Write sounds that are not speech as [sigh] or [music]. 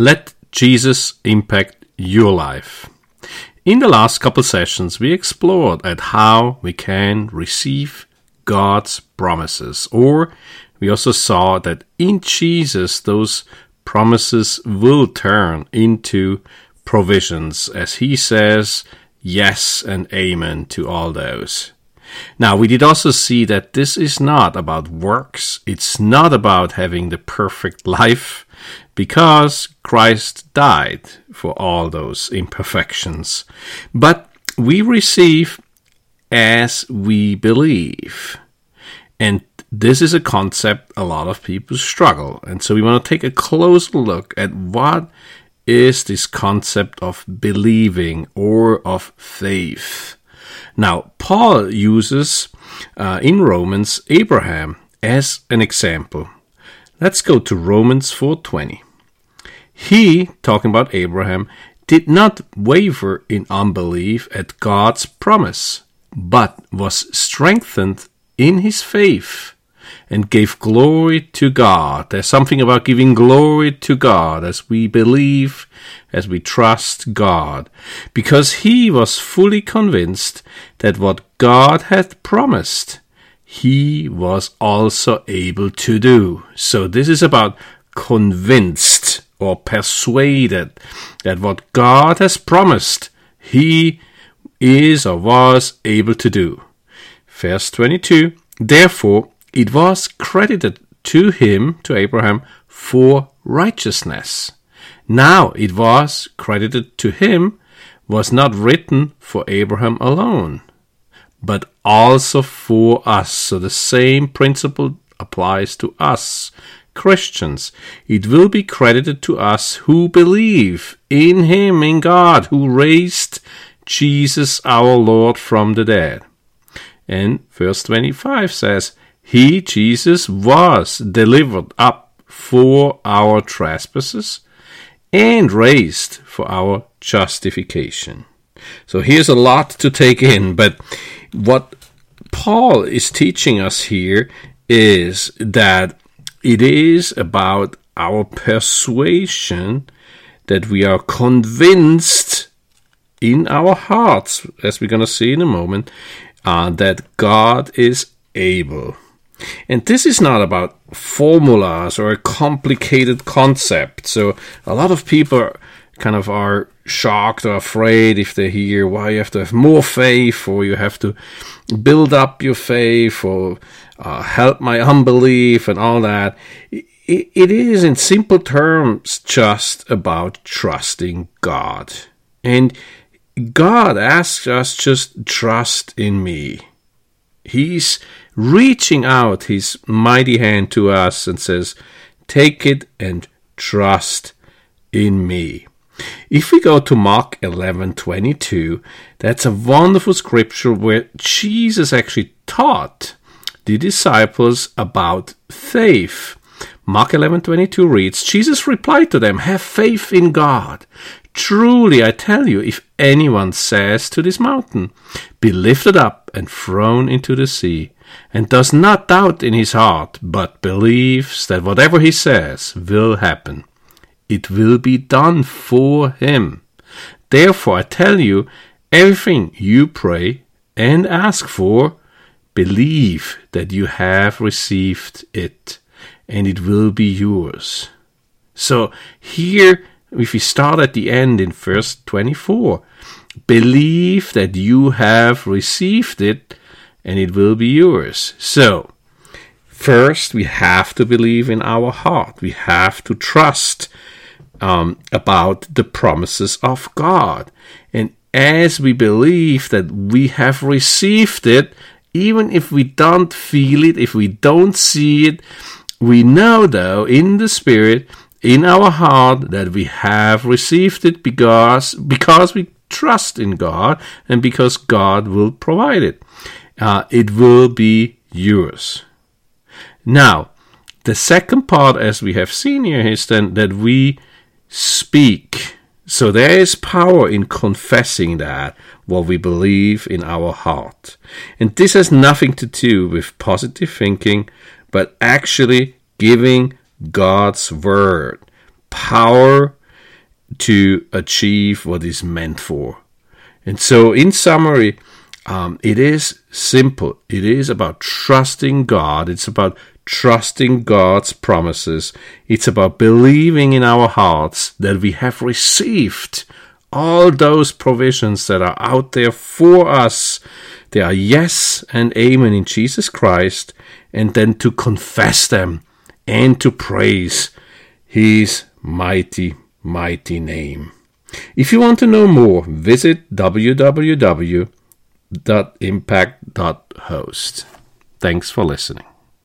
Let Jesus impact your life. In the last couple sessions, we explored at how we can receive God's promises, or we also saw that in Jesus, those promises will turn into provisions, as he says, yes and amen to all those. Now, we did also see that this is not about works. It's not about having the perfect [laughs] life because Christ died for all those imperfections. But we receive as we believe. And this is a concept a lot of people struggle. And so we want to take a closer look at what is this concept of believing or of faith. Now, Paul uses uh, in Romans Abraham as an example. Let's go to Romans 4:20. He, talking about Abraham, did not waver in unbelief at God's promise, but was strengthened in his faith and gave glory to God. There's something about giving glory to God as we believe, as we trust God, because he was fully convinced that what God had promised, he was also able to do. So this is about convinced or persuaded that what God has promised, he is or was able to do. Verse 22 Therefore, it was credited to him, to Abraham, for righteousness. Now it was credited to him, was not written for Abraham alone, but also for us. So the same principle applies to us, Christians. It will be credited to us who believe in him, in God, who raised Jesus our Lord from the dead. And verse 25 says, he, Jesus, was delivered up for our trespasses and raised for our justification. So here's a lot to take in, but what Paul is teaching us here is that it is about our persuasion that we are convinced in our hearts, as we're going to see in a moment, uh, that God is able. And this is not about formulas or a complicated concept. So a lot of people kind of are shocked or afraid if they hear why you have to have more faith or you have to build up your faith or uh, help my unbelief and all that. It is, in simple terms, just about trusting God. And God asks us just trust in me. He's reaching out his mighty hand to us and says, Take it and trust in me. If we go to Mark 11:22, that's a wonderful scripture where Jesus actually taught the disciples about faith. Mark 11:22 reads, Jesus replied to them, "Have faith in God. Truly I tell you, if anyone says to this mountain, be lifted up and thrown into the sea, and does not doubt in his heart, but believes that whatever he says will happen. It will be done for him. Therefore, I tell you, everything you pray and ask for, believe that you have received it, and it will be yours. So, here, if we start at the end in verse 24, believe that you have received it, and it will be yours. So, first, we have to believe in our heart. We have to trust um, about the promises of God. And as we believe that we have received it, even if we don't feel it, if we don't see it, we know, though, in the Spirit, in our heart, that we have received it because, because we trust in God and because God will provide it uh, it will be yours. Now, the second part, as we have seen here, is then that we speak. So there is power in confessing that what we believe in our heart. And this has nothing to do with positive thinking, but actually giving God's word power to achieve what is meant for. And so, in summary, um, it is simple. It is about trusting God. It's about trusting God's promises. It's about believing in our hearts that we have received all those provisions that are out there for us. They are yes and amen in Jesus Christ, and then to confess them and to praise His mighty, mighty name. If you want to know more, visit www.impact.host. Thanks for listening.